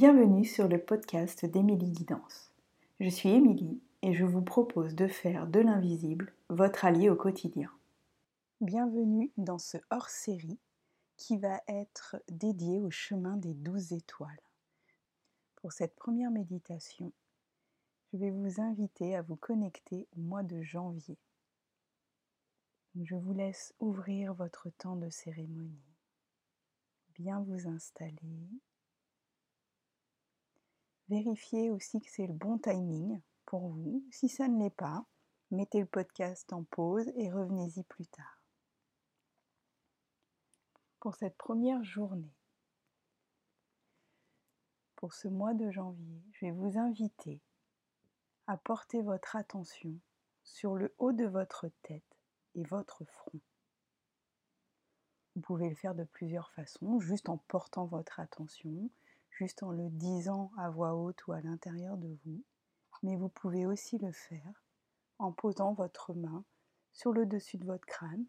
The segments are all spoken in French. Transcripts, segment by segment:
Bienvenue sur le podcast d'Émilie Guidance. Je suis Émilie et je vous propose de faire de l'invisible votre allié au quotidien. Bienvenue dans ce hors-série qui va être dédié au chemin des douze étoiles. Pour cette première méditation, je vais vous inviter à vous connecter au mois de janvier. Je vous laisse ouvrir votre temps de cérémonie, bien vous installer. Vérifiez aussi que c'est le bon timing pour vous. Si ça ne l'est pas, mettez le podcast en pause et revenez-y plus tard. Pour cette première journée, pour ce mois de janvier, je vais vous inviter à porter votre attention sur le haut de votre tête et votre front. Vous pouvez le faire de plusieurs façons, juste en portant votre attention, juste en le disant à voix haute ou à l'intérieur de vous, mais vous pouvez aussi le faire en posant votre main sur le dessus de votre crâne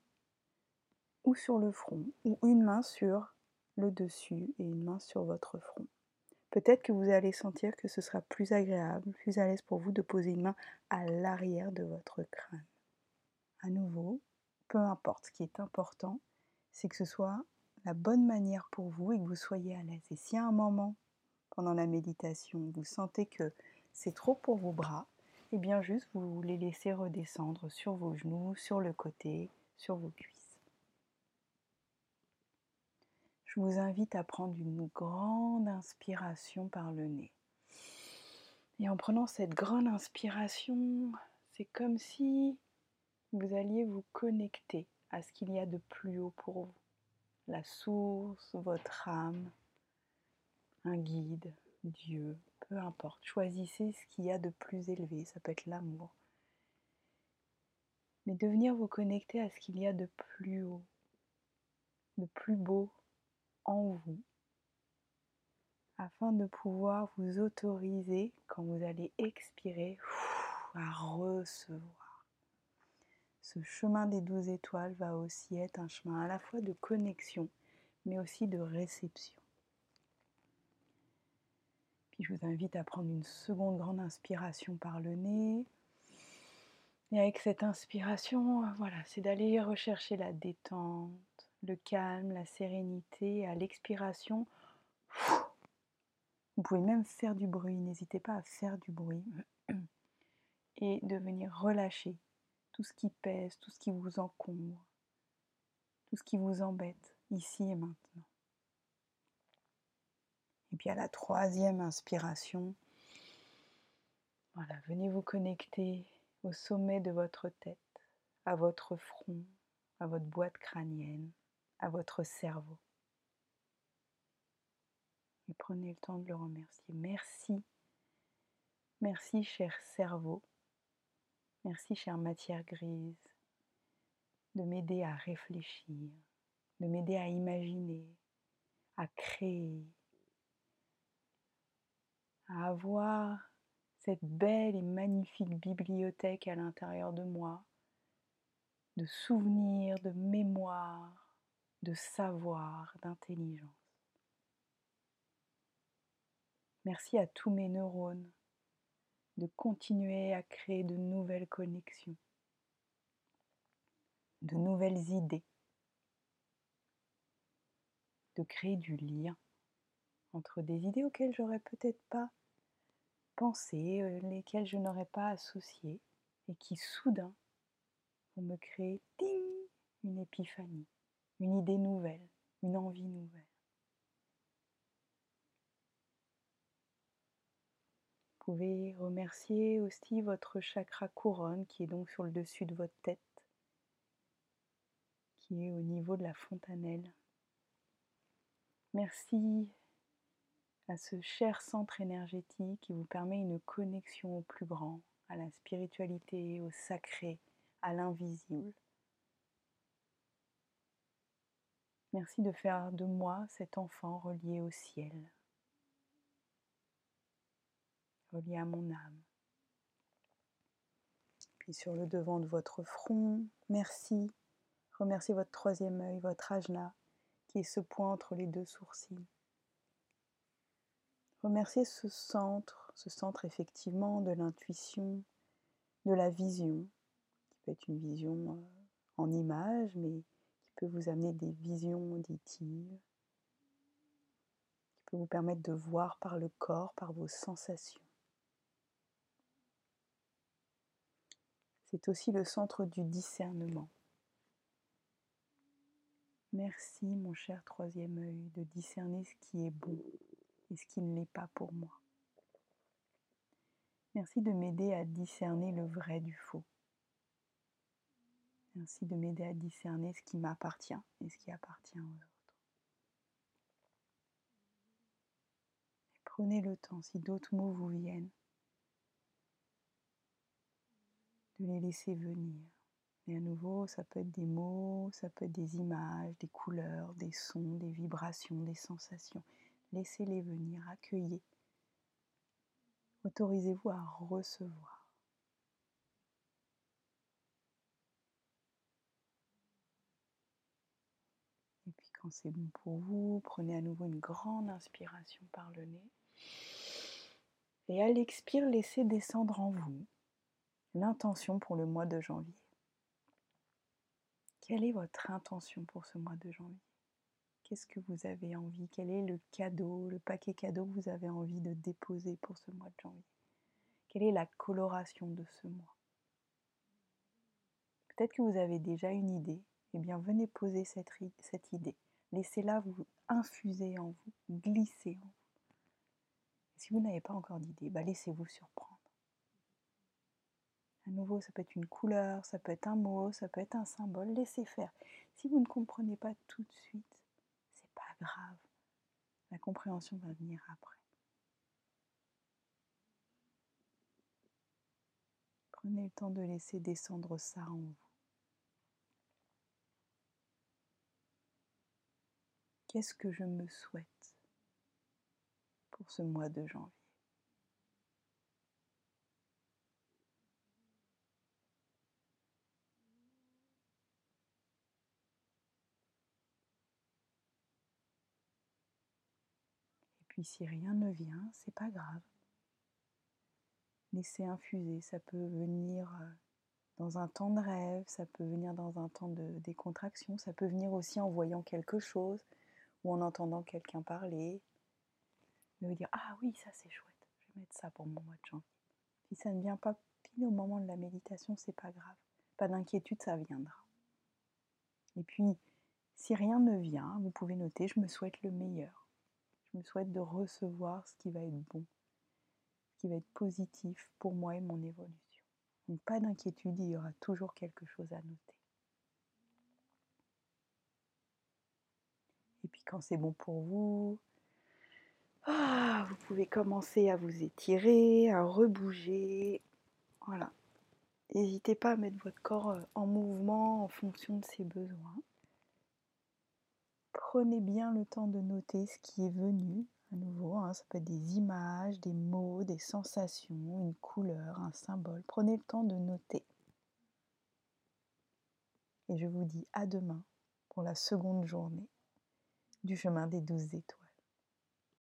ou sur le front, ou une main sur le dessus et une main sur votre front. Peut-être que vous allez sentir que ce sera plus agréable, plus à l'aise pour vous de poser une main à l'arrière de votre crâne. À nouveau, peu importe, ce qui est important, c'est que ce soit la bonne manière pour vous et que vous soyez à l'aise. Et si à un moment, pendant la méditation, vous sentez que c'est trop pour vos bras, et eh bien juste vous les laissez redescendre sur vos genoux, sur le côté, sur vos cuisses. Je vous invite à prendre une grande inspiration par le nez. Et en prenant cette grande inspiration, c'est comme si vous alliez vous connecter à ce qu'il y a de plus haut pour vous. La source, votre âme, un guide, Dieu, peu importe. Choisissez ce qu'il y a de plus élevé, ça peut être l'amour. Mais de venir vous connecter à ce qu'il y a de plus haut, de plus beau en vous, afin de pouvoir vous autoriser, quand vous allez expirer, à recevoir. Ce chemin des douze étoiles va aussi être un chemin à la fois de connexion, mais aussi de réception. Je vous invite à prendre une seconde grande inspiration par le nez. Et avec cette inspiration, voilà, c'est d'aller rechercher la détente, le calme, la sérénité. À l'expiration, vous pouvez même faire du bruit, n'hésitez pas à faire du bruit. Et de venir relâcher tout ce qui pèse, tout ce qui vous encombre, tout ce qui vous embête, ici et maintenant. Et puis à la troisième inspiration, voilà, venez vous connecter au sommet de votre tête, à votre front, à votre boîte crânienne, à votre cerveau. Et prenez le temps de le remercier. Merci. Merci, cher cerveau. Merci, chère matière grise, de m'aider à réfléchir, de m'aider à imaginer, à créer, à avoir cette belle et magnifique bibliothèque à l'intérieur de moi, de souvenirs, de mémoire, de savoir, d'intelligence. Merci à tous mes neurones de continuer à créer de nouvelles connexions, de nouvelles idées, de créer du lien entre des idées auxquelles j'aurais peut-être pas pensées, euh, lesquelles je n'aurais pas associées, et qui soudain vont me créer ting, une épiphanie, une idée nouvelle, une envie nouvelle. Vous pouvez remercier aussi votre chakra couronne qui est donc sur le dessus de votre tête, qui est au niveau de la fontanelle. Merci à ce cher centre énergétique qui vous permet une connexion au plus grand, à la spiritualité, au sacré, à l'invisible. Merci de faire de moi cet enfant relié au ciel, relié à mon âme. Puis sur le devant de votre front, merci. Remerciez votre troisième œil, votre ajna, qui est ce point entre les deux sourcils. Remerciez ce centre, ce centre effectivement de l'intuition, de la vision, qui peut être une vision euh, en image, mais qui peut vous amener des visions auditives, qui peut vous permettre de voir par le corps, par vos sensations. C'est aussi le centre du discernement. Merci mon cher troisième œil de discerner ce qui est bon et ce qui ne l'est pas pour moi. Merci de m'aider à discerner le vrai du faux. Merci de m'aider à discerner ce qui m'appartient et ce qui appartient aux autres. prenez le temps, si d'autres mots vous viennent, de les laisser venir. Et à nouveau, ça peut être des mots, ça peut être des images, des couleurs, des sons, des vibrations, des sensations. Laissez-les venir, accueillez. Autorisez-vous à recevoir. Et puis quand c'est bon pour vous, prenez à nouveau une grande inspiration par le nez. Et à l'expire, laissez descendre en vous l'intention pour le mois de janvier. Quelle est votre intention pour ce mois de janvier? Qu'est-ce que vous avez envie? Quel est le cadeau, le paquet cadeau que vous avez envie de déposer pour ce mois de janvier? Quelle est la coloration de ce mois? Peut-être que vous avez déjà une idée. Eh bien, venez poser cette, idée. Laissez-la vous infuser en vous, glisser en vous. si vous n'avez pas encore d'idée, bah laissez-vous surprendre. À nouveau, ça peut être une couleur, ça peut être un mot, ça peut être un symbole. Laissez faire. Si vous ne comprenez pas tout de suite, grave. La compréhension va venir après. Prenez le temps de laisser descendre ça en vous. Qu'est-ce que je me souhaite pour ce mois de janvier? Puis si rien ne vient, c'est pas grave. Laissez infuser, ça peut venir euh, dans un temps de rêve, ça peut venir dans un temps de décontraction, ça peut venir aussi en voyant quelque chose ou en entendant quelqu'un parler. De vous dire Ah oui, ça c'est chouette, je vais mettre ça pour mon mois de janvier. Si ça ne vient pas pile au moment de la méditation, c'est pas grave. Pas d'inquiétude, ça viendra. Et puis, si rien ne vient, vous pouvez noter Je me souhaite le meilleur. Je me souhaite de recevoir ce qui va être bon, ce qui va être positif pour moi et mon évolution. Donc pas d'inquiétude, il y aura toujours quelque chose à noter. Et puis quand c'est bon pour vous, ah, vous pouvez commencer à vous étirer, à rebouger. Voilà. N'hésitez pas à mettre votre corps euh, en mouvement en fonction de ses besoins prenez bien le temps de noter ce qui est venu. À nouveau, hein, ça peut être des images, des mots, des sensations, une couleur, un symbole. Prenez le temps de noter. Et je vous dis à demain pour la seconde journée du chemin des douze étoiles.